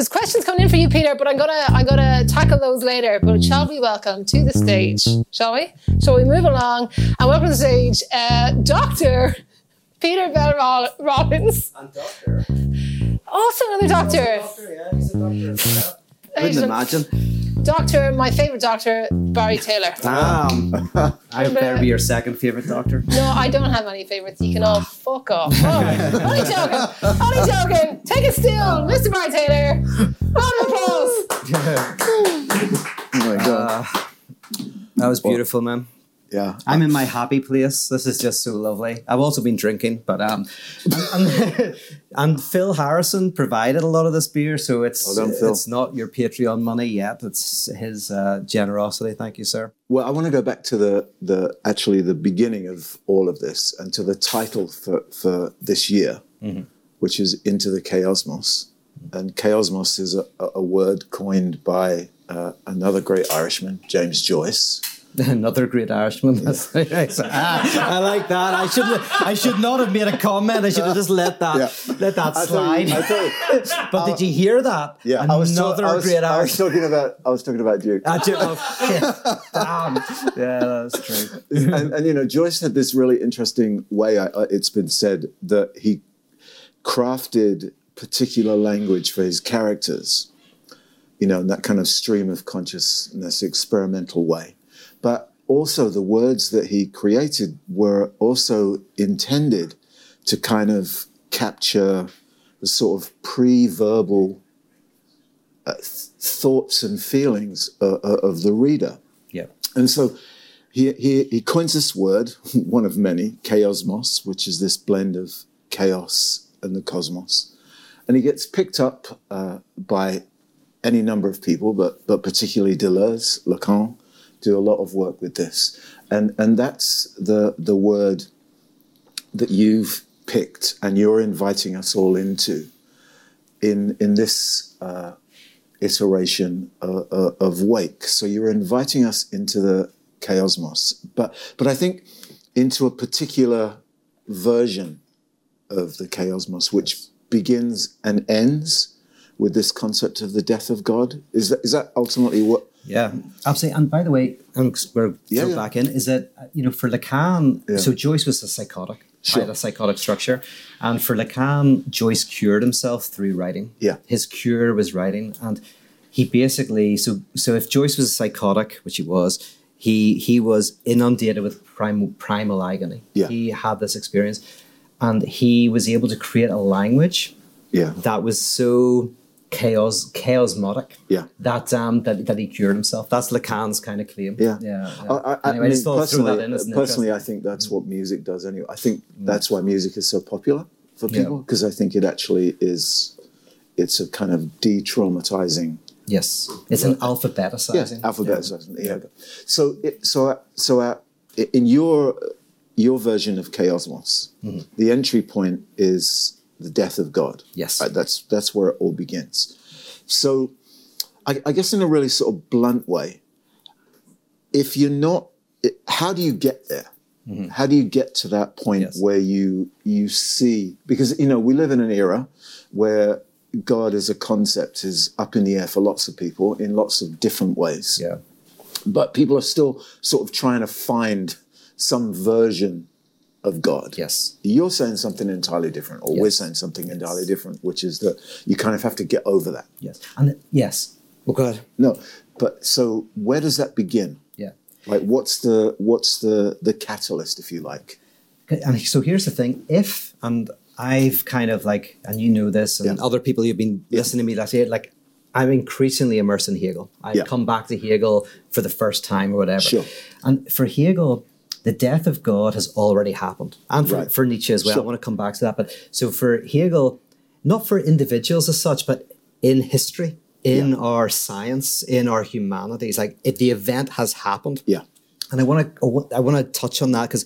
there's questions coming in for you, Peter, but I'm gonna I'm gonna tackle those later. But shall we welcome to the stage? Shall we? Shall we move along and welcome to the stage, uh, Doctor Peter Bell Rollins. And doctor. Also another doctor. Doctor, yeah, he's a doctor. Couldn't imagine. Doctor, my favourite doctor, Barry Taylor. Damn. Ah. I better be your second favourite doctor. No, I don't have any favourites. You can all fuck off. Oh, only joking. Only joking. Take it still, Mr. Barry Taylor. Round of applause. Oh my god. Ah. that was beautiful, man. Yeah. I'm in my happy place. This is just so lovely. I've also been drinking, but um, and, and, and Phil Harrison provided a lot of this beer, so it's Well done, it's not your Patreon money yet. It's his uh, generosity. Thank you, sir. Well, I want to go back to the the actually the beginning of all of this and to the title for for this year, which is Into the Chaosmos. And chaosmos is a, a a word coined by uh, another great Irishman, James Joyce. Another great Irishman. That's Ah, I like that. I should I should not have made a comment. I should have just let that Yeah. let that I tell you- slide. You, but did you hear that? yeah, I was, Another ta- I was, great I was talking about I was talking about you. Ah, do- oh. Damn. Yeah, that's true. and, and you know, Joyce had this really interesting way. I, I- it's been said that he crafted particular language for his characters. You know, in that kind of stream of consciousness, experimental way. Also, the words that he created were also intended to kind of capture the sort of pre-verbal uh, th- thoughts and feelings uh, uh, of the reader. Yeah. And so he, he, he coins this word, one of many, chaosmos, which is this blend of chaos and the cosmos. And he gets picked up uh, by any number of people, but, but particularly Deleuze, Lacan, do a lot of work with this. And, and that's the, the word that you've picked and you're inviting us all into in, in this uh, iteration uh, uh, of Wake. So you're inviting us into the chaosmos, but but I think into a particular version of the chaosmos, which begins and ends with this concept of the death of God. Is that is that ultimately what? Yeah, absolutely. And by the way, and we're Yeah, yeah. back in is that uh, you know for Lacan, Yeah. so Joyce was a psychotic, Sure. had a psychotic structure, and for Lacan, Joyce cured himself through writing. Yeah. his cure was writing, and he basically so so if Joyce was a psychotic, which he was, he he was inundated with primal primal agony. Yeah. he had this experience, and he was able to create a language Yeah, that was so chaos chaosmotic Yeah. that um that, that he cured himself that's lacan's kind of claim yeah, yeah, I, I, I Anyway, I'd throw personally, that in personally, I think that's what music does. Anyway, I think that's why music is so popular for people because I think it actually is. It's a kind of de-traumatizing yes it's an alphabeticizing Alphabetizing. Yeah, you. So, it, so, so, uh, in your your version of Chaosmos, Mm-hmm. the entry point is the death of God. Yes. Right, that's that's where it all begins. So, I, I guess in a really sort of blunt way, if you're not, how do you get there? How do you get to that point Mm-hmm. Yes. where you you see because you know we live in an era where God as a concept is up in the air for lots of people in lots of different ways yeah but people are still sort of trying to find some version of God. yes You're saying something entirely different, or we're saying something entirely different, which is that you kind of have to get over that. yes and yes well good No, but so where does that begin? yeah Like, what's the what's the the catalyst, if you like? and so here's the thing if and i've kind of like and you know this and Yeah. other people who've been listening to me last year like i'm increasingly immersed in hegel i Yeah. come back to hegel for the first time or whatever Sure. and for hegel the death of god has already happened and for, Right. for nietzsche as well i want to come back to that but so for hegel not for individuals as such but in history in Yeah. our science in our humanities like if the event has happened Yeah, and I want to I want to touch on that because,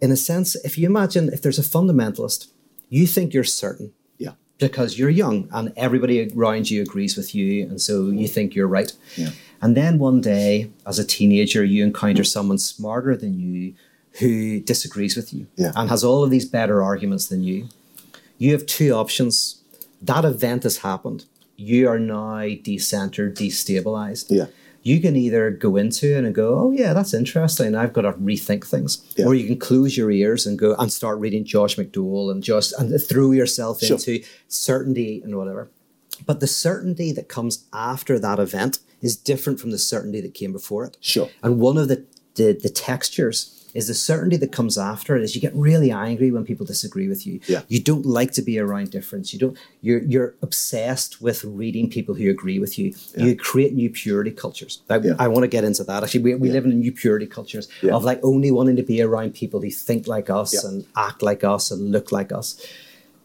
in a sense, if you imagine if there's a fundamentalist, you think you're certain yeah, because you're young and everybody around you agrees with you, and so you think you're right. Yeah. And then one day, as a teenager, you encounter mm. someone smarter than you who disagrees with you Yeah. and has all of these better arguments than you. You have two options. That event has happened. you are now decentered, destabilized. Yeah. You can either go into it and go, oh yeah, that's interesting. I've got to rethink things, Yeah. or you can close your ears and go and start reading Josh McDowell and just and throw yourself Sure. into certainty and whatever. But the certainty that comes after that event is different from the certainty that came before it. Sure. And one of the, the, the textures is the certainty that comes after it is you get really angry when people disagree with you. Yeah. You don't like to be around difference. You don't you're you're obsessed with reading people who agree with you. You create new purity cultures. I, Yeah. I want to get into that. Actually, we, we Yeah. live in new purity cultures Yeah. of like only wanting to be around people who think like us Yeah. and act like us and look like us.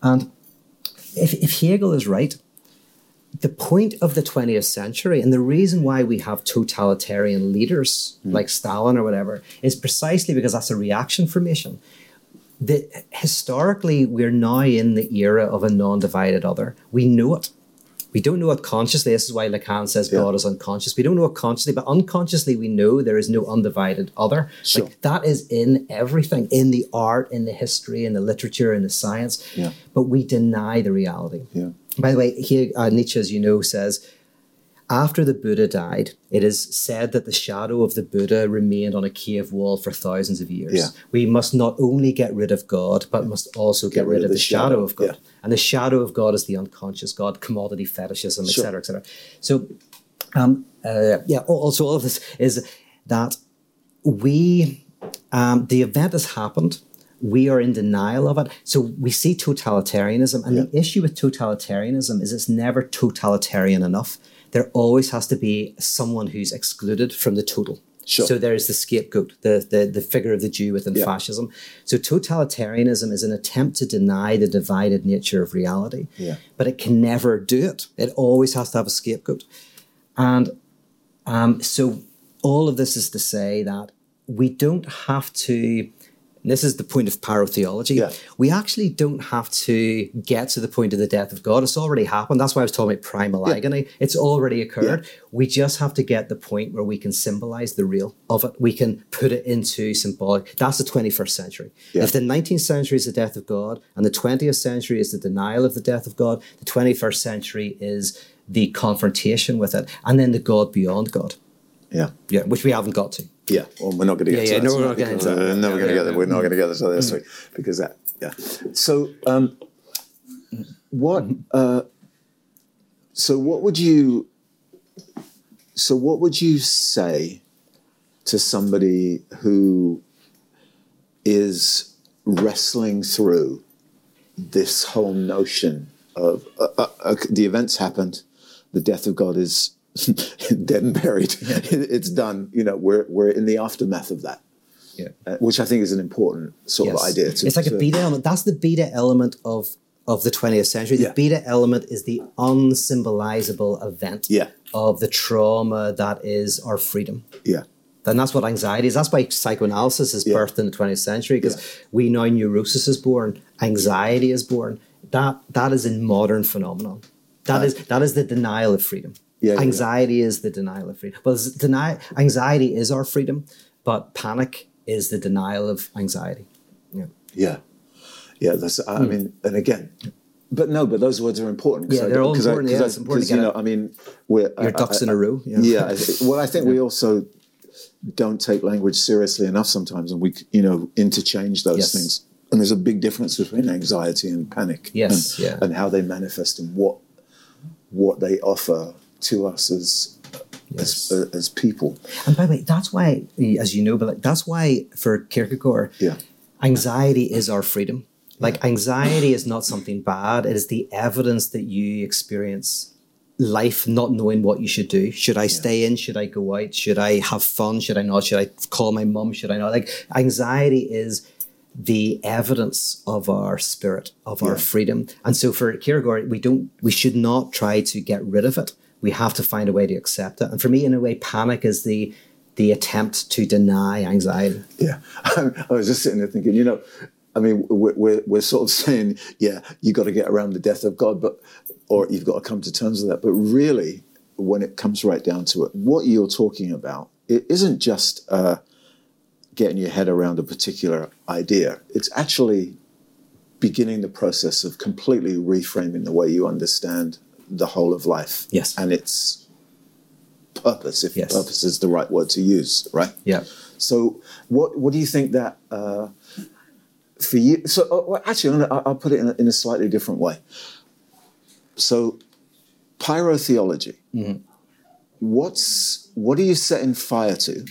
And if, if Hegel is right, the point of the 20th century and the reason why we have totalitarian leaders hmm. like Stalin or whatever is precisely because that's a reaction formation. The, historically, we're now in the era of a non divided other. We know it. We don't know it consciously. This is why Lacan says Yeah. God is unconscious. We don't know it consciously, but unconsciously we know there is no undivided other. Sure. Like that is in everything, in the art, in the history, in the literature, in the science. Yeah. But we deny the reality. Yeah. By the way, here uh, Nietzsche, as you know, says after the Buddha died, it is said that the shadow of the Buddha remained on a cave wall for thousands of years. Yeah. We must not only get rid of God, but must also get, rid, of the, shadow, of God. yeah. And the shadow of God is the unconscious God, commodity fetishism, Sure. etc., etc. So, um, uh, yeah. Also, all of this is that we, um, the event has happened. We are in denial of it. So we see totalitarianism. And the issue with totalitarianism is it's never totalitarian enough. There always has to be someone who's excluded from the total. Sure. So there's the scapegoat, the, the, the figure of the Jew within Yeah. fascism. So totalitarianism is an attempt to deny the divided nature of reality. Yeah. But it can never do it. It always has to have a scapegoat. And um, so all of this is to say that we don't have to. And This is the point of pyrotheology. Yeah. We actually don't have to get to the point of the death of God. It's already happened. That's why I was talking about primal Yeah. agony. It's already occurred. Yeah. We just have to get the point where we can symbolize the real of it. We can put it into symbolic. That's the 21st century. If the 19th century is the death of God and the 20th century is the denial of the death of God, the 21st century is the confrontation with it, and then the God beyond God. Yeah. Yeah, which we haven't got to. Yeah, well, we're not going to get Yeah, to yeah, that. no, we're not getting because, into that. uh, never Yeah, going to get there. yeah. We're not going to get there this week because that. Yeah. So, um, what? Uh, so, what would you? So, what would you say to somebody who is wrestling through this whole notion of uh, uh, uh, the events happened, the death of God is dead and buried. it's done. You know, we're we're in the aftermath of that, Yeah. uh, which I think is an important sort of idea. To, it's like a beta element. That's the beta element of of the 20th century. The Yeah. beta element is the unsymbolizable event Yeah. of the trauma that is our freedom. Yeah, And that's what anxiety is. That's why psychoanalysis is Yeah. birthed in the 20th century because Yeah. we know neurosis is born, anxiety is born. That that is a modern phenomenon. That is that is the denial of freedom. Yeah, yeah, yeah. anxiety is the denial of freedom. Well, deny anxiety is our freedom, but panic is the denial of anxiety. Yeah. yeah, yeah. That's. I hmm. mean, and again. But no, but those words are important. Yeah, I- they're all because I- important, yeah, I- it's important you know. I mean, we're Your ducks in a row. Yeah. Yeah. Well, I think we also don't take language seriously enough sometimes, and we, you know, interchange those Yes. things. And there's a big difference between anxiety and panic. Yes, and, yeah. and how they manifest and what what they offer to us as Yes. as, as people. And by the way, that's why, as you know, but like, that's why for Kierkegaard, Yeah. anxiety is our freedom. Like anxiety is not something bad. It is the evidence that you experience life not knowing what you should do. Should I stay in? Should I go out? Should I have fun? Should I not? Should I call my mum? Should I not? Like anxiety is the evidence of our spirit, of our freedom. And so for Kierkegaard, we don't we should not try to get rid of it. We have to find a way to accept it. And for me, in a way, panic is the the attempt to deny anxiety. Yeah, I was just sitting there thinking, you know, I mean, we're, we're, we're sort of saying, yeah, you got to get around the death of God, but or you've got to come to terms with that. But really, when it comes right down to it, what you're talking about, it isn't just uh, getting your head around a particular idea. It's actually beginning the process of completely reframing the way you understand the whole of life. Yes. And its purpose, if Yes. purpose is the right word to use, right? Yeah. So, what what do you think that uh, for you? So, uh, well, actually, I'll- I'll put it in a, in a slightly different way. So, pyrotheology. What's what are you setting fire to,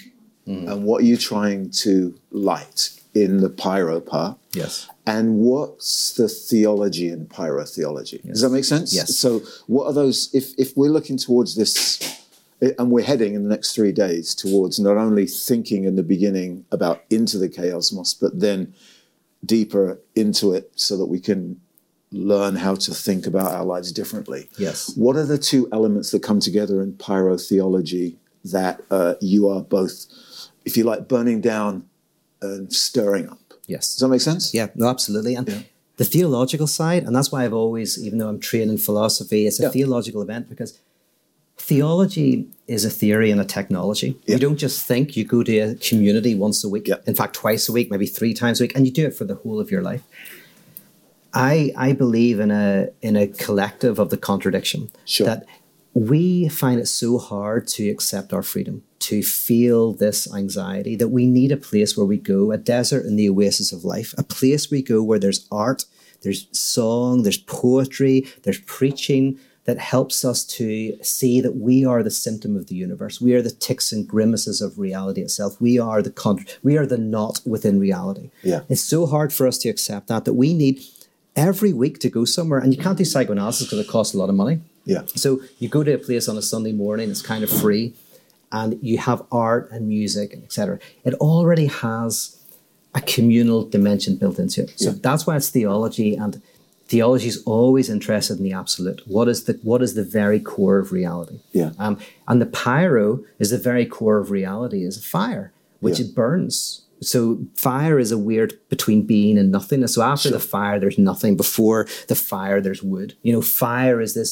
and what are you trying to light in the pyro part? Yes. And what's the theology in pyrotheology? Does that make sense? Yes. So, what are those? If if we're looking towards this, eh, and we're heading in the next three days towards not only thinking in the beginning about into the chaosmos, but then deeper into it, so that we can learn how to think about our lives differently. Yes. What are the two elements that come together in pyrotheology that uh, you are both, if you like, burning down and stirring up? Yes. Does that make sense? Yeah, no, absolutely. And Yeah. the theological side, and that's why I've always, even though I'm trained in philosophy, it's a Yeah. theological event because theology is a theory and a technology. Yeah. You don't just think, you go to a community once a week, Yeah. in fact, twice a week, maybe three times a week, and you do it for the whole of your life. I, I believe in a in a collective of the contradiction Sure. that we find it so hard to accept our freedom, to feel this anxiety, that we need a place where we go, a desert in the oasis of life, a place we go where there's art, there's song, there's poetry, there's preaching that helps us to see that we are the symptom of the universe. We are the ticks and grimaces of reality itself. We are the con- we are the knot within reality. Yeah. It's so hard for us to accept that that we need every week to go somewhere, and you can't do psychoanalysis because it costs a lot of money. Yeah. So you go to a place on a Sunday morning, it's kind of free, and you have art and music, and etc. It already has a communal dimension built into it. So Yeah. that's why it's theology, and theology is always interested in the absolute. What is the what is the very core of reality? Yeah. Um, and the pyro is the very core of reality, is a fire, which Yeah. it burns. So fire is a weird between being and nothingness. So after the fire, there's nothing. Before the fire, there's wood. You know, fire is this.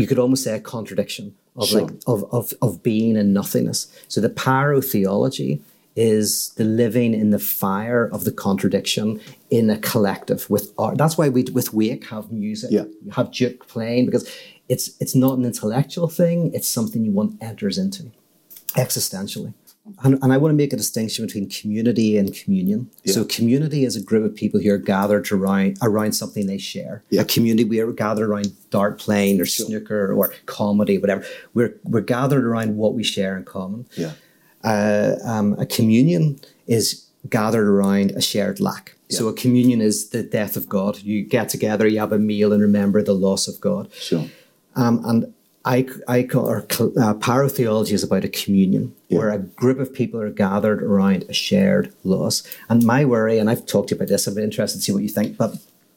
You could almost say a contradiction of Sure. like of, of of being and nothingness. So the pyro theology is the living in the fire of the contradiction in a collective with art. That's why we with Wake have music, Yeah. you have Duke playing because it's it's not an intellectual thing. It's something you want enters into existentially. And, and I want to make a distinction between community and communion. So, community is a group of people who are gathered around around something they share. Yeah. A community we are gathered around dart playing or snooker or comedy, whatever. We're we're gathered around what we share in common. Yeah. Uh, um, a communion is gathered around a shared lack. So, a communion is the death of God. You get together, you have a meal, and remember the loss of God. Sure. Um, and I, I call or uh, pyrotheology is about a communion Yeah. where a group of people are gathered around a shared loss. And my worry, and I've talked to you about this, I'm interested to see what you think, but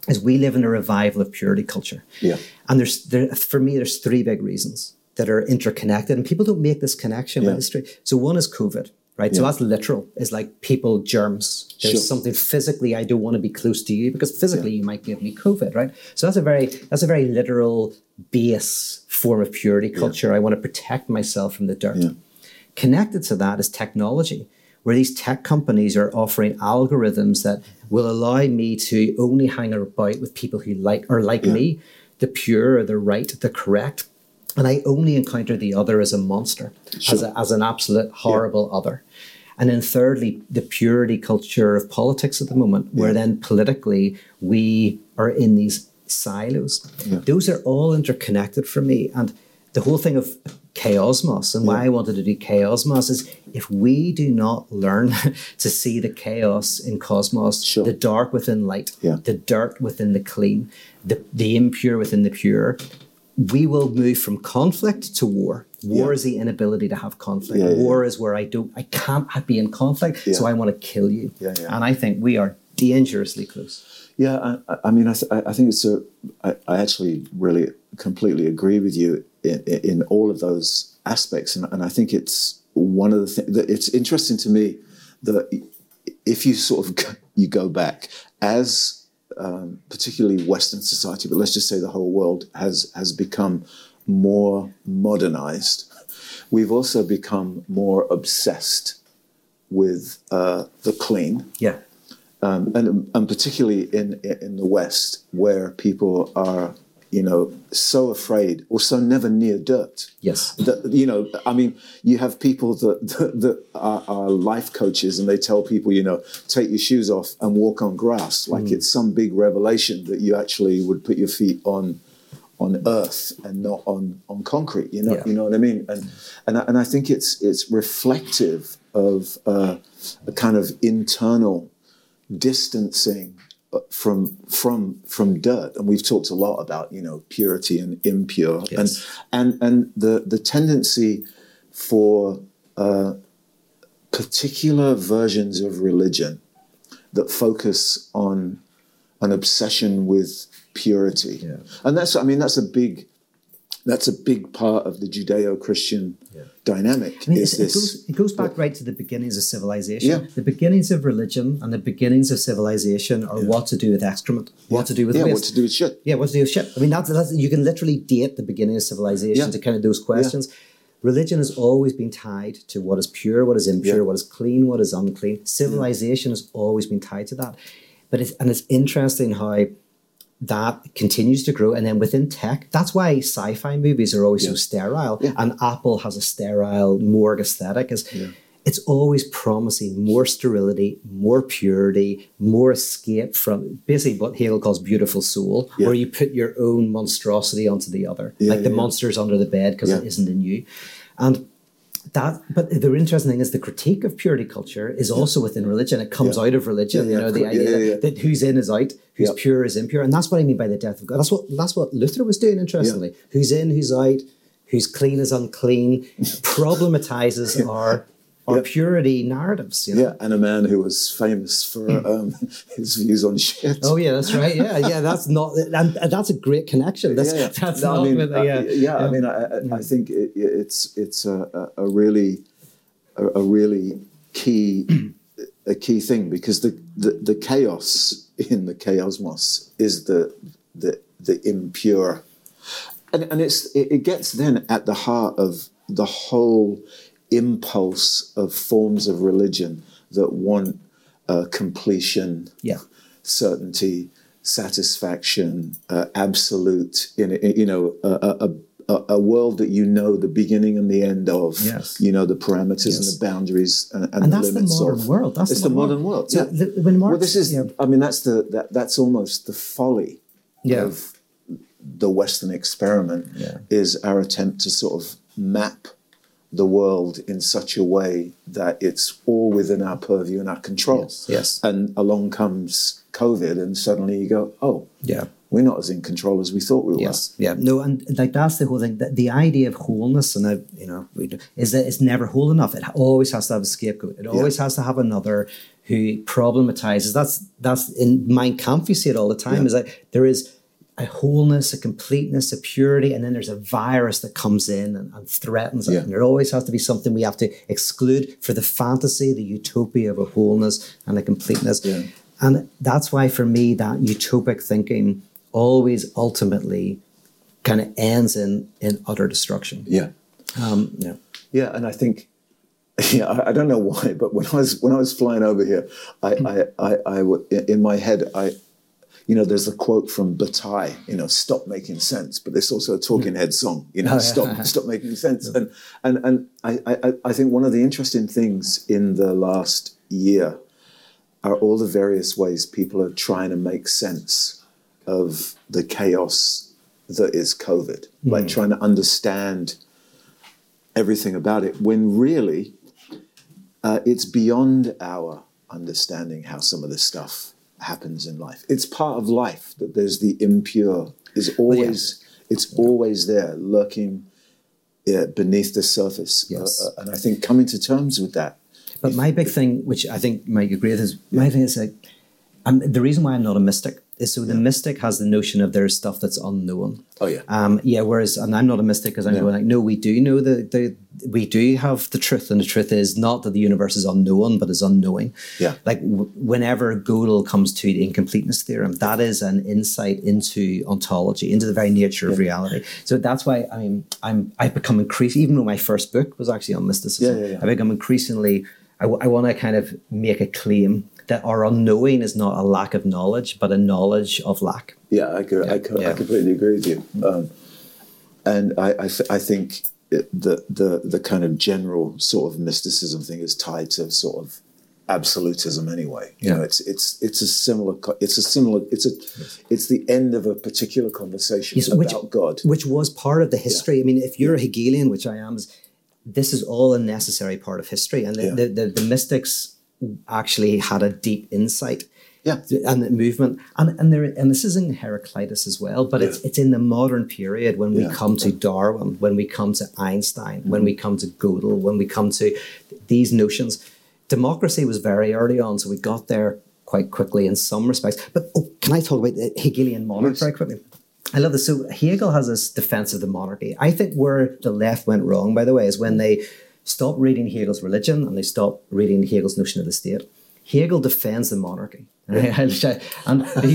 is we live in a revival of purity culture. Yeah. And there's there, for me, there's three big reasons that are interconnected, and people don't make this connection Yeah. with history. So one is COVID. Right, so that's literal. It's like people germs. There's Sure. something physically I don't want to be close to you because physically you might give me COVID, right? So that's a very that's a very literal base form of purity culture. I want to protect myself from the dirt. Yeah. Connected to that is technology, where these tech companies are offering algorithms that will allow me to only hang about with people who like or like Yeah. me, the pure the right, the correct. And I only encounter the other as a monster, as, a, as an absolute horrible other. And then thirdly, the purity culture of politics at the moment, where Yeah. then politically we are in these silos. Yeah. Those are all interconnected for me. And the whole thing of chaosmos and why I wanted to do chaosmos is if we do not learn to see the chaos in cosmos, Sure. the dark within light, Yeah. the dirt within the clean, the, the impure within the pure, we will move from conflict to war. War Yeah. is the inability to have conflict. Yeah, war is where I don't, I can't be in conflict, so I want to kill you. And I think we are dangerously close. Yeah, I, I- mean, I, I I think it's a. I, I actually really completely agree with you in, in all of those aspects, and, and I think it's one of the things that it's interesting to me that if you sort of go, you go back as um, particularly Western society, but let's just say the whole world has has become more modernized. We've also become more obsessed with uh, the clean Yeah. um, and, and particularly in in the West, where people are you know, so afraid or so never near dirt. Yes. That, you know, I mean, you have people that, that, that are, are life coaches and they tell people, you know, take your shoes off and walk on grass like Mm. it's some big revelation that you actually would put your feet on on earth and not on on concrete. You know, Yeah. you know what I mean. And and I, and I think it's it's reflective of uh, a kind of internal distancing uh, from from from dirt and we've talked a lot about you know purity and impure Yes. and and and the the tendency for uh, particular versions of religion that focus on an obsession with purity Yeah. and that's i mean that's a big that's a big part of the judeo-christian dynamic I mean, is it's- it, this goes, it goes back right to the beginnings of civilization. Yeah. The beginnings of religion and the beginnings of civilization are what to do with excrement, what to do with yeah waste. what to do with shit Yeah, what to do with shit. I mean, that's, that's you can literally date the beginning of civilization Yeah. to kind of those questions. Religion has always been tied to what is pure, what is impure, Yeah. what is clean, what is unclean. Civilization has always been tied to that. But it's and it's interesting how that continues to grow. And then within tech, that's why sci-fi movies are always so sterile. Yeah. And Apple has a sterile morgue aesthetic. Is it's always promising more sterility, more purity, more escape from basically what Hegel calls beautiful soul, Yeah. where you put your own monstrosity onto the other. Yeah, like the yeah, yeah. monster's under the bed because it Yeah. isn't in you. And that but the interesting thing is the critique of purity culture is also within religion. It comes Yeah. out of religion, Yeah, you yeah, know, the yeah, idea yeah, yeah. That, who's in is out, who's pure is impure. And that's what I mean by the death of God. That's what that's what Luther was doing, interestingly. Who's in, who's out, who's clean is unclean, problematizes our our Yeah. purity narratives. You know? Yeah, and a man who was famous for um, his views on shit. Oh yeah, that's right. Yeah, yeah, that's not, and, and that's a great connection. That's, yeah, yeah. that's No, not I mean, with, uh, yeah, yeah, I mean, I, I, I think it, it's it's a, a a really a, a really key a key thing because the, the the chaos in the chaosmos is the the the impure, and and it's it, it gets then at the heart of the whole impulse of forms of religion that want uh, completion yeah, certainty, satisfaction, uh, absolute. In, in you know, a, a, a, a world that you know the beginning and the end of. Yes. You know the parameters and the boundaries and, and, and the that's the limits modern of. world. That's it's the modern world. So yeah. the, when Marx, well, this is. yeah, I mean, that's the that, that's almost the folly Yeah. of the Western experiment. Is our attempt to sort of map the world in such a way that it's all within our purview and our control. Yes, yes. And along comes COVID, and suddenly you go, oh, yeah. we're not as in control as we thought we were. Yes, yeah, no, and like that's the whole thing. That the idea of wholeness, and I, you know, is that it's never whole enough. It always has to have a scapegoat. It always has to have another who problematizes. That's that's in Mein Kampf. You see it all the time. Yeah. Is that there is a wholeness, a completeness, a purity, and then there's a virus that comes in and, and threatens it. Yeah. And there always has to be something we have to exclude for the fantasy, the utopia of a wholeness and a completeness. Yeah. And that's why, for me, that utopic thinking always ultimately kind of ends in in utter destruction. Yeah. Um, yeah. Yeah, and I think, yeah, I, I don't know why, but when I was when I was flying over here, I, I, I, I w- in my head, I, you know, there's a quote from Bataille, you know, stop making sense, but there's also a Talking Head song, you know, Oh, stop stop making sense, and and and I, I I think one of the interesting things in the last year are all the various ways people are trying to make sense of the chaos that is COVID, like trying to understand everything about it when really uh, it's beyond our understanding how some of this stuff happens in life. It's part of life that there's the impure is always it's always there lurking uh, beneath the surface. Yes. Uh, uh, and I think coming to terms with that. But my big thing, which I think you might agree with, is my thing is like, I'm, the reason why I'm not a mystic is so the mystic has the notion of there's stuff that's unknown. Oh yeah. Um, yeah, whereas, and I'm not a mystic because I'm going like, no, we do know the, the, we do have the truth, and the truth is not that the universe is unknown, but is unknowing. Yeah. Like w- whenever Gödel comes to the incompleteness theorem, that is an insight into ontology, into the very nature of reality. So that's why I mean, I'm I've become increasingly, even though my first book was actually on mysticism, Yeah, yeah, yeah. I've become increasingly. I, want to kind of make a claim that our unknowing is not a lack of knowledge, but a knowledge of lack. Yeah, I, co- I, co- Yeah. I completely agree with you. Um, and I, I, th- I think it, the, the, the kind of general sort of mysticism thing is tied to sort of absolutism anyway. You Yeah. know, it's it's it's a similar it's a similar it's a it's the end of a particular conversation Yes, about which- God. which was part of the history. I mean, if you're a Hegelian, which I am, is this is all a necessary part of history, and the, Yeah. the, the, the mystics actually had a deep insight. Yeah. and the movement, and and there, and this is in Heraclitus as well, but it's Yeah. it's in the modern period when we Yeah. come to Darwin, when we come to Einstein, mm-hmm. when we come to Gödel, when we come to these notions. Democracy was very early on, so we got there quite quickly in some respects. But oh, can I talk about the Hegelian monarch Please. very quickly? I love this. So Hegel has this defense of the monarchy. I think where the left went wrong, by the way, is when they stopped reading Hegel's religion and they stop reading Hegel's notion of the state. Hegel defends the monarchy. and he's,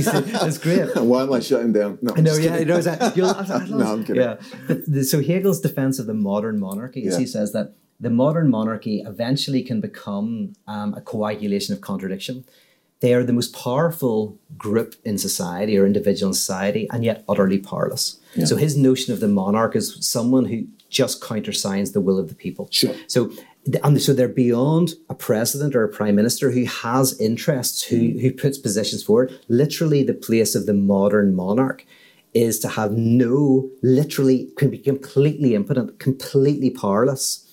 it's great. Why am I shutting down? No, I'm No, yeah, kidding. you know, that, you'll, I, I No, I'm kidding. Yeah. The- so Hegel's defense of the modern monarchy is Yeah. he says that the modern monarchy eventually can become um, a coagulation of contradiction. They are the most powerful group in society or individual in society, and yet utterly powerless. Yeah. So his notion of the monarch is someone who just countersigns the will of the people. Sure. So, and so they're beyond a president or a prime minister who has interests, who mm. who puts positions forward. Literally, the place of the modern monarch is to have no, literally, can be completely impotent, completely powerless,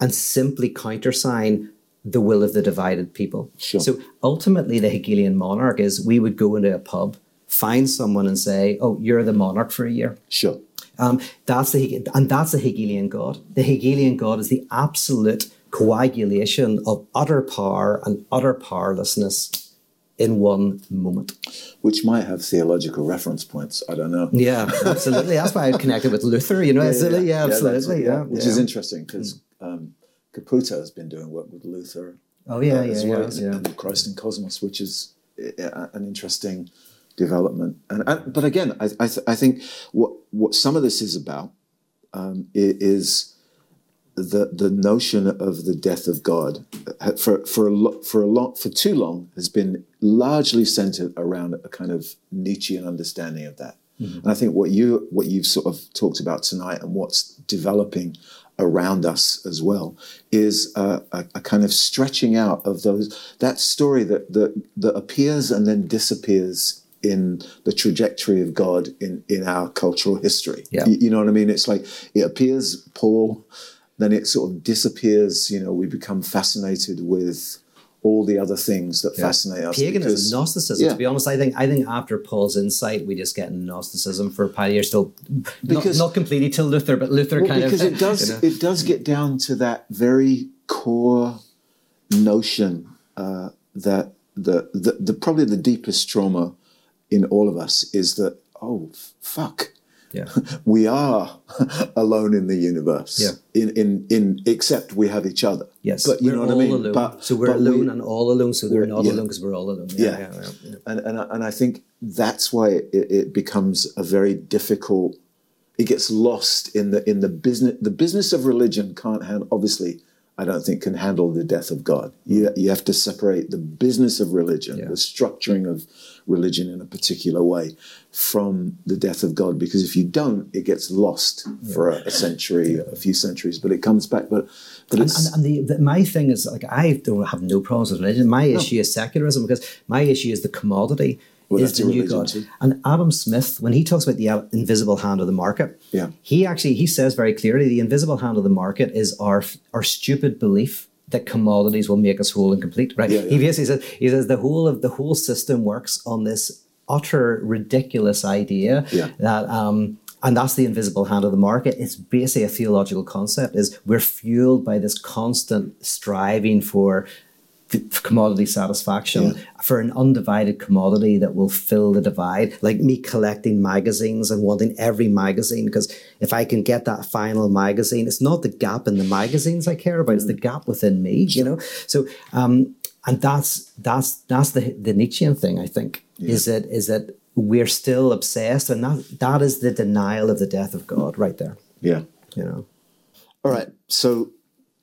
and simply countersign the will of the divided people. Sure. So ultimately, the Hegelian monarch is we would go into a pub, find someone, and say, "Oh, you're the monarch for a year." Sure. Um, that's the and that's the Hegelian God. The Hegelian God is the absolute coagulation of utter power and utter powerlessness in one moment. Which might have theological reference points. I don't know. Yeah, absolutely. That's why I connected with Luther. You know, absolutely. Yeah, that's absolutely. it, Yeah, Which yeah. is interesting because um, Caputo has been doing work with Luther Oh yeah, uh, yeah, as yeah, well, yeah. Christ and Cosmos, which is uh, an interesting development. And, and but again, I I, th- I think what what some of this is about um, is the the notion of the death of God uh, for for a lot for a lot for too long has been largely centered around a kind of Nietzschean understanding of that. And I think what you what you've sort of talked about tonight and what's developing around us as well is uh, a, a kind of stretching out of those that story that that, that appears and then disappears in the trajectory of God in in our cultural history. Yeah. You, you know what I mean? It's like it appears Paul, then it sort of disappears. You know, we become fascinated with all the other things that fascinate us. Paganism, because- Gnosticism. Yeah. To be honest, I think I think after Paul's insight, we just get Gnosticism for years. Still, Because- not, not completely till Luther, but Luther Well, kind because of it does you know. it does get down to that very core notion uh, that the, the the probably the deepest trauma in all of us is that oh fuck yeah. we are alone in the universe Yeah. in in in except we have each other Yes, but you we're know what I mean alone. but so we're but we- alone and all alone. So they're we're- not yeah. alone because we're all alone. Yeah. Yeah, yeah, yeah. and and I- and I think that's why it, it becomes a very difficult. It gets lost in the in the business. The business of religion can't handle. Obviously, I don't think can handle the death of God. You you have to separate the business of religion, Yeah. the structuring of religion in a particular way, from the death of God. Because if you don't, it gets lost for a, a century, a few centuries. But it comes back. But but And, it's and, and the, the, my thing is like I don't have no problems with religion. My issue is secularism because my issue is the commodity Well, is the new god. too. And Adam Smith, when he talks about the invisible hand of the market, Yeah. he actually he says very clearly the invisible hand of the market is our our stupid belief that commodities will make us whole and complete. Right? Yeah, He basically says he says the whole of the whole system works on this utter ridiculous idea Yeah. that um and that's the invisible hand of the market. It's basically a theological concept. Is we're fueled by this constant striving for commodity satisfaction Yeah. for an undivided commodity that will fill the divide. Like me collecting magazines and wanting every magazine because if I can get that final magazine, it's not the gap in the magazines I care about; it's the gap within me. You know, so um, and that's that's that's the the Nietzschean thing. I think is that is that we're still obsessed, and that that is the denial of the death of God right there. yeah. You know. All right. So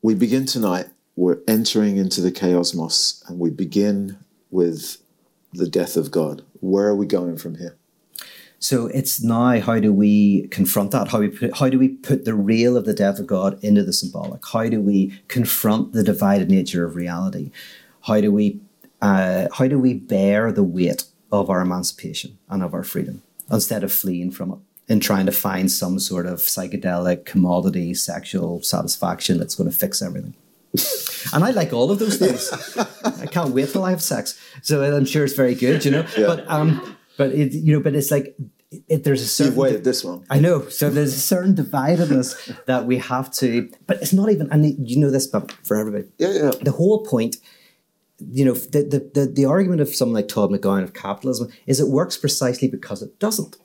we begin tonight. We're entering into the chaosmos, and we begin with the death of God? Where are we going from here? So it's now how do we confront that? How we put, how do we put the real of the death of God into the symbolic? How do we confront the divided nature of reality? How do we uh, how do we bear the weight of our emancipation and of our freedom instead of fleeing from it and trying to find some sort of psychedelic commodity sexual satisfaction that's going to fix everything? and I like all of those things. I can't wait till I have sex. So I'm sure it's very good, you know. Yeah. But um, but it you know, but it's like it, there's a certain You've waited this long. I know. So there's a certain dividedness that we have to, but it's not even, and you know this, but for everybody, Yeah, yeah. the whole point, you know, the, the, the, the argument of someone like Todd McGowan of capitalism is it works precisely because it doesn't.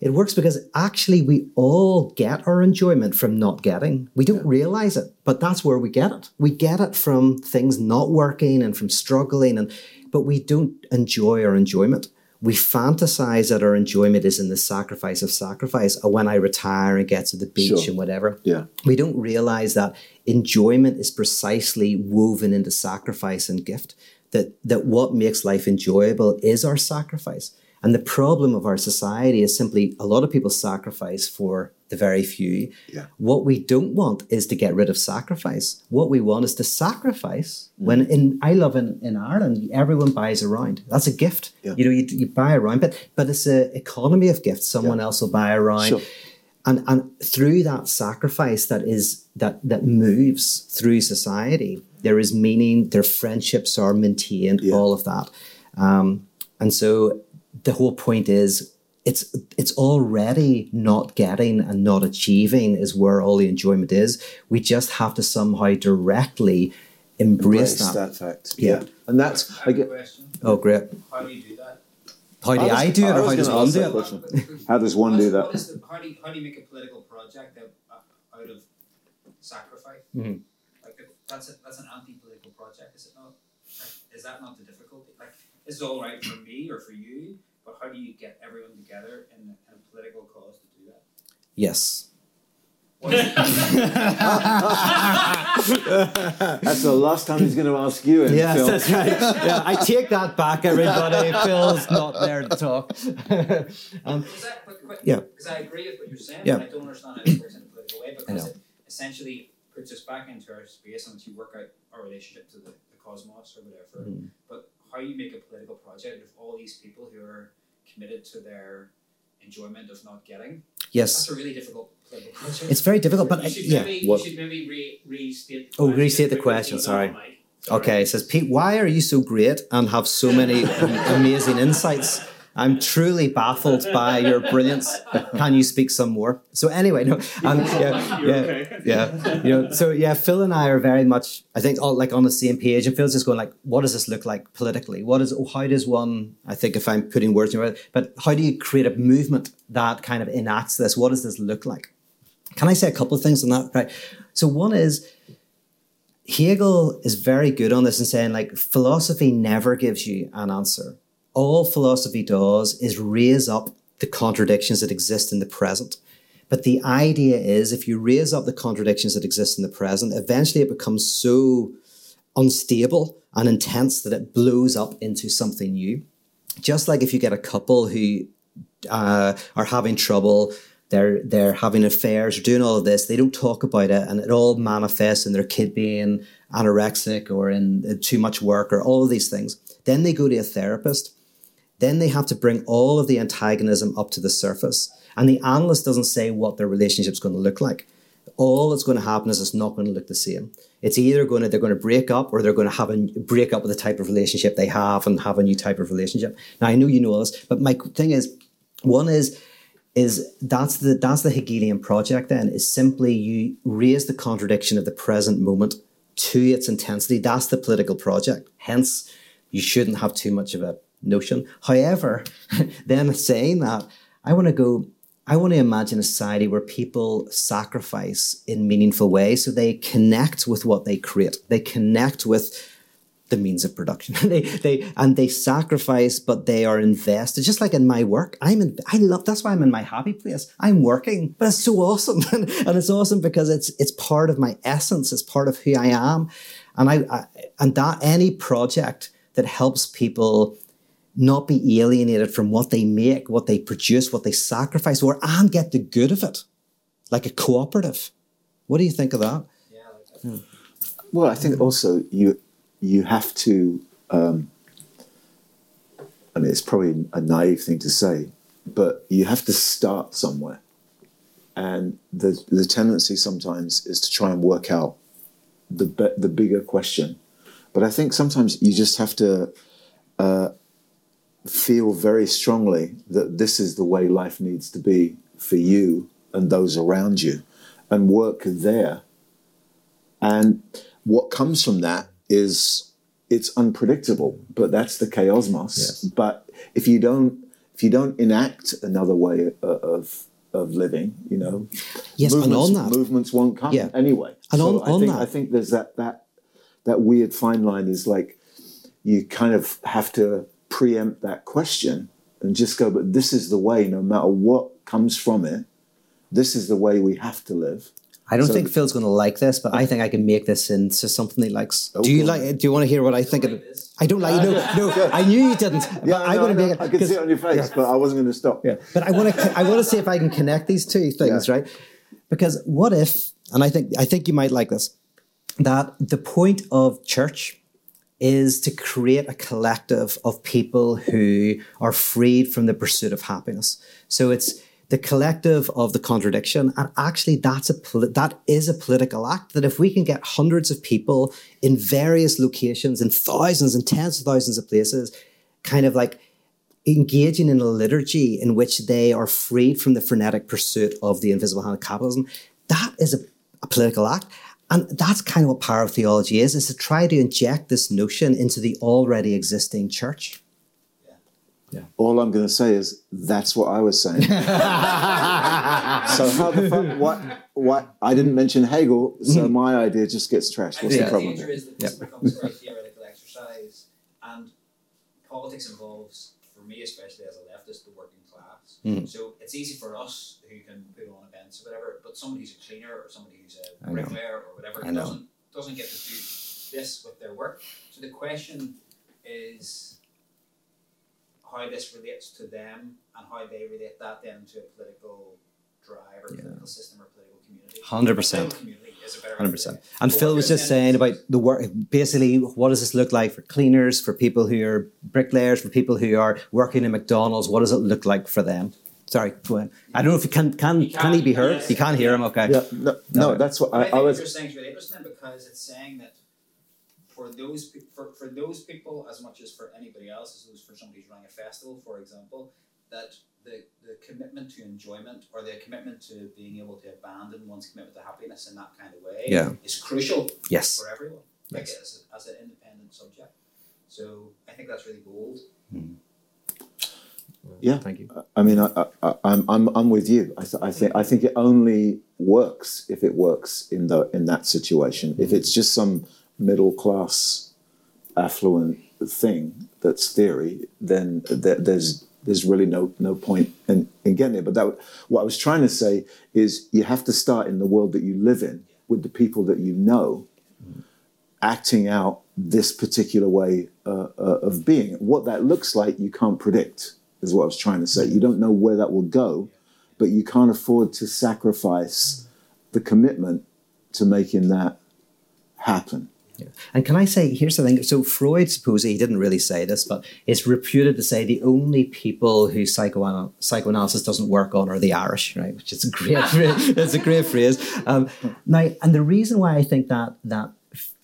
It works because actually we all get our enjoyment from not getting. We don't realize it, but that's where we get it. We get it from things not working and from struggling, and but we don't enjoy our enjoyment. We fantasize that our enjoyment is in the sacrifice of sacrifice, or when I retire and get to the beach Sure. and whatever Yeah. we don't realize that enjoyment is precisely woven into sacrifice and gift that that what makes life enjoyable is our sacrifice and the problem of our society is simply a lot of people sacrifice for the very few. Yeah. what we don't want is to get rid of sacrifice. What we want is to sacrifice when in i love in, in ireland everyone buys a round. That's a gift. Yeah. you know you, you buy a round but but it's a economy of gifts. Someone else will buy a round. Sure. and and through that sacrifice that is that that moves through society there is meaning their friendships are maintained Yeah. all of that. Um, and so the whole point is it's it's already not getting and not achieving is where all the enjoyment is we just have to somehow directly embrace, Embrace that. that fact. Yeah. And that's, I I a get, question. oh great How do you do that? how do I, was- do it I or how does one do that it how does one do that? the- how, do you, how do you make a political project out, uh, of sacrifice? Mhm. Like that's a, that's an anti-political project, is it not? Like, is that not the difficulty? Like this is all right for me or for you, but how do you get everyone together in, a- in a political cause to do that? yes What is it? That's the last time he's going to ask you. In Yes, film. that's right. Yeah, I take that back, everybody. Phil's not there to talk. um, Is that, but, but, Yeah. Because I agree with what you're saying, Yeah. but I don't understand how it works in a political way because it essentially puts us back into our space and you work out our relationship to the, the cosmos or whatever. Mhm. But how you make a political project of all these people who are committed to their enjoyment of not getting, yes, that's a really difficult political project. it's very difficult, but you I, should yeah. maybe, What- you should maybe re, restate the Oh, question restate the question, so sorry. you don't have a mic. Okay, it says Pete, why are you so great and have so many amazing insights? I'm truly baffled by your brilliance. Can you speak some more? So anyway, no, um, yeah, yeah, okay. yeah, you know, so yeah, Phil and I are very much, I think, all like on the same page. And Phil's just going like, what does this look like politically? What is, how does one? I think if I'm putting words in your mouth, but how do you create a movement that kind of enacts this? What does this look like? Can I say a couple of things on that? Right. So one is Hegel is very good on this and saying like philosophy never gives you an answer. All philosophy does is raise up the contradictions that exist in the present. But the idea is if you raise up the contradictions that exist in the present, eventually it becomes so unstable and intense that it blows up into something new. Just like if you get a couple who uh, are having trouble, they're they're having affairs, doing all of this. They don't talk about it, and it all manifests in their kid being anorexic or in uh, too much work or all of these things. Then they go to a therapist. Then they have to bring all of the antagonism up to the surface, and the analyst doesn't say what their relationship's going to look like. All that's going to happen is it's not going to look the same. It's either going to they're going to break up or they're going to have a break up with the type of relationship they have and have a new type of relationship. Now I know you know this, but my thing is, one is is that's the that's the Hegelian project then is simply you raise the contradiction of the present moment to its intensity. That's the political project. Hence, you shouldn't have too much of a notion. However, then saying that, I want to go, I want to imagine a society where people sacrifice in meaningful ways so they connect with what they create. They connect with the means of production. they they and they sacrifice, but they are invested. Just like in my work, I'm in. I love. That's why I'm in my happy place. I'm working, but it's so awesome, and, it's awesome because it's it's part of my essence. It's part of who I am, and I, I and that any project that helps people not be alienated from what they make, what they produce, what they sacrifice, or and get the good of it, like a cooperative. What do you think of that. Well, I think also you you have to. Um, I mean, it's probably a naive thing to say, but you have to start somewhere, and the the tendency sometimes is to try and work out the the bigger question. But I think sometimes you just have to uh, feel very strongly that this is the way life needs to be for you and those around you, and work there. And what comes from that is it's unpredictable, but that's the chaosmos. Yes. But if you don't if you don't enact another way of of living, you know, Yes, and on that, movements won't come Yeah. anyway. And so on- I on think that- I think there's that that that weird fine line is like you kind of have to preempt that question and just go, but this is the way, no matter what comes from it, this is the way we have to live. I don't So- think Phil's going to like this, but I think I can make this into something he likes. Oh, do you go on. like? Do you want to hear what I think? Of, it is. I don't like. No, no. I knew you didn't. But Yeah, I'm no, to no, make it. I could 'cause- see it on your face, but I wasn't going to stop. Yeah, but I want to. I want to see if I can connect these two things, Yeah. right? Because what if? And I think I think you might like this. That the point of church is to create a collective of people who are freed from the pursuit of happiness. So it's the collective of the contradiction, and actually, that's a that is a political act. That if we can get hundreds of people in various locations, in thousands and tens of thousands of places, kind of like engaging in a liturgy in which they are freed from the frenetic pursuit of the invisible hand of capitalism, that is a, a political act. And that's kind of what pyrotheology is, is to try to inject this notion into the already existing church. Yeah. yeah. All I'm going to say is that's what I was saying. so how the fuck? What? What? I didn't mention Hegel, so mm-hmm. my idea just gets trashed. What's The the problem? danger is that this becomes a very theoretical exercise, and politics involves, for me especially as a leftist, the working Mhm. So it's easy for us who can put on events or whatever, but somebody who's a cleaner or somebody who's a bricklayer or whatever doesn't doesn't get to do this with their work. So the question is how this relates to them and how they relate that then to a political drive or Yeah. political system or political community. 100%. Political community is a better way Hundred percent. And Phil was just saying saying about the work. Basically, what does this look like for cleaners, for people who are bricklayers, for people who are working in McDonald's? What does it look like for them? Sorry, go ahead. I don't know if he can can He can he be heard? yes. You can't hear him. Okay. Yeah, no, no, No. that's what But I, I, think I what was. you're saying is really interesting because it's saying that for those for, for those people as much as for anybody else, as for somebody who's running a festival, for example, that the, the commitment to enjoyment or the commitment to being able to abandon one's commitment to happiness in that kind of way Yeah. is crucial Yes. for everyone. Like Yes. as, as an independent subject. So I think that's really bold. Hmm. Yeah. Thank you. I mean, I, I, I'm, I'm, I'm with you. I, th- I think, I think it only works if it works in the in that situation. If hmm. it's just some middle class, affluent thing that's theory, then th- there's there's really no no point in, in getting it. But that what I was trying to say is you have to start in the world that you live in with the people that you know, acting out this particular way uh, uh, of being. What that looks like, you can't predict. Is what I was trying to say. You don't know where that will go, but you can't afford to sacrifice the commitment to making that happen. And can I say, here's the thing. So Freud, supposedly, he didn't really say this, but it's reputed to say the only people who psychoanal- psychoanalysis doesn't work on are the Irish, right? Which is a great, phrase. it's a great phrase. Um, now, and the reason why I think that that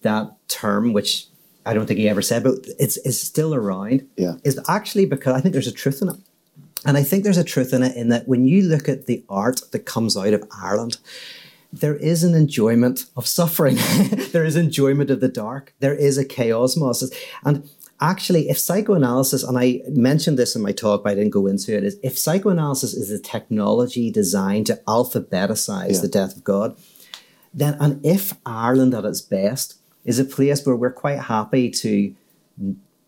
that term, which I don't think he ever said, but it's is still around, Yeah. is actually because I think there's a truth in it. And I think there's a truth in it in that when you look at the art that comes out of Ireland, there is an enjoyment of suffering. there is enjoyment of the dark. There is a chaosmos. And actually, if psychoanalysis, and I mentioned this in my talk, but I didn't go into it, is if psychoanalysis is a technology designed to alphabeticize Yeah. the death of God, then and if Ireland at its best is a place where we're quite happy to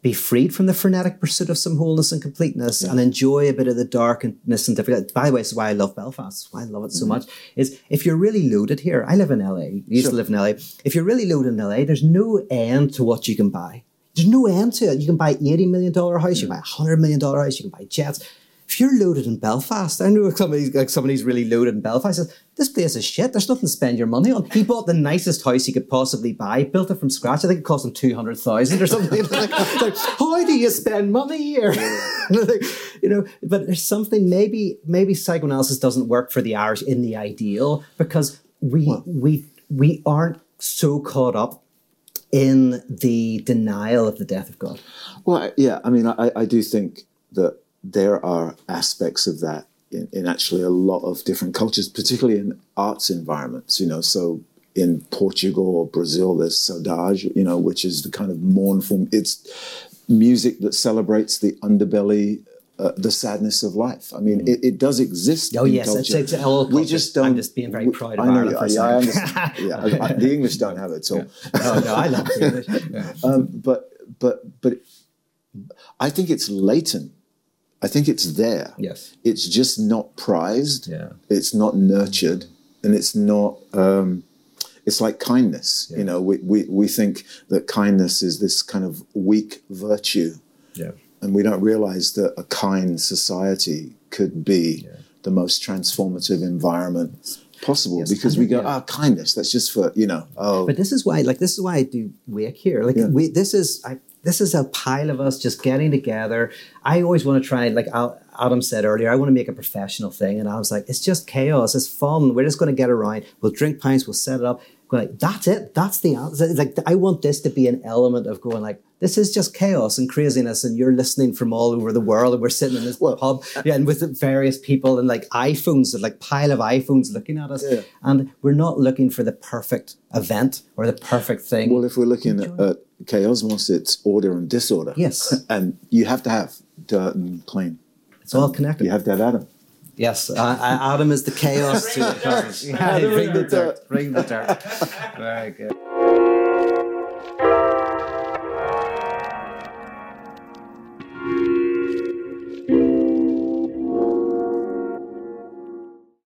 be freed from the frenetic pursuit of some wholeness and completeness and enjoy a bit of the darkness and difficulty. By the way, this is why I love Belfast. Why I love it so mm-hmm. much. Is if you're really loaded here, I live in LA, used Sure. to live in LA. If you're really loaded in LA, there's no end to what you can buy. there's no end to it. You can buy $80 million house, you can mm. buy a $100 million house, you can buy jets. If you're loaded in Belfast, I know somebody's like somebody's really loaded in Belfast. Says, this place is shit. There's nothing to spend your money on. He bought the nicest house he could possibly buy, built it from scratch. I think it cost him two hundred thousand or something. like, like, how do you spend money here? like, you know, but there's something maybe maybe psychoanalysis doesn't work for the Irish in the ideal because we we we aren't so caught up in the denial of the death of God. Well, yeah, I mean, I, I do think that there are aspects of that in, in actually a lot of different cultures, particularly in arts environments. You know, so in Portugal or Brazil, there's saudade, you know, which is the kind of mournful. It's music that celebrates the underbelly. Uh, the sadness of life. I mean, it, it does exist. Oh, yes, it's- culture. it's all we culture. just I'm don't. just being very proud of I know, Ireland yeah, a yeah, I understand. yeah, I, I, the English don't have it at all. No, no, I love English. Yeah. Um, but but but I think it's latent. I think it's there. Yes. It's just not prized. Yeah. It's not nurtured, and it's not. Um, it's like kindness. You know, we, we we think that kindness is this kind of weak virtue, Yeah. and we don't realize that a kind society could be the most transformative environment possible Yes, because we go, yeah. ah, kindness. That's just for you know. Oh, But this is why, like, this is why I do work here. Like, Yeah. we, this is, I, this is a pile of us just getting together. I always want to try, like Adam said earlier, I want to make a professional thing, and I was like, it's just chaos. It's fun. We're just going to get around. We'll drink pints. We'll set it up. Go like, that's it. That's the answer. It's Like, I want this to be an element of going like, this is just chaos and craziness, and you're listening from all over the world, and we're sitting in this Well, pub, yeah, and with various people and like iPhones, like pile of iPhones looking at us, Yeah. and we're not looking for the perfect event or the perfect thing. Well, if we're looking at, at chaosmos, it's order and disorder. Yes. and you have to have dirt and clean. it's all connected. You have to have Adam. Yes, uh, uh, Adam is the chaos to the chaos. Yeah, bring the dirt. Bring the dirt. Very good.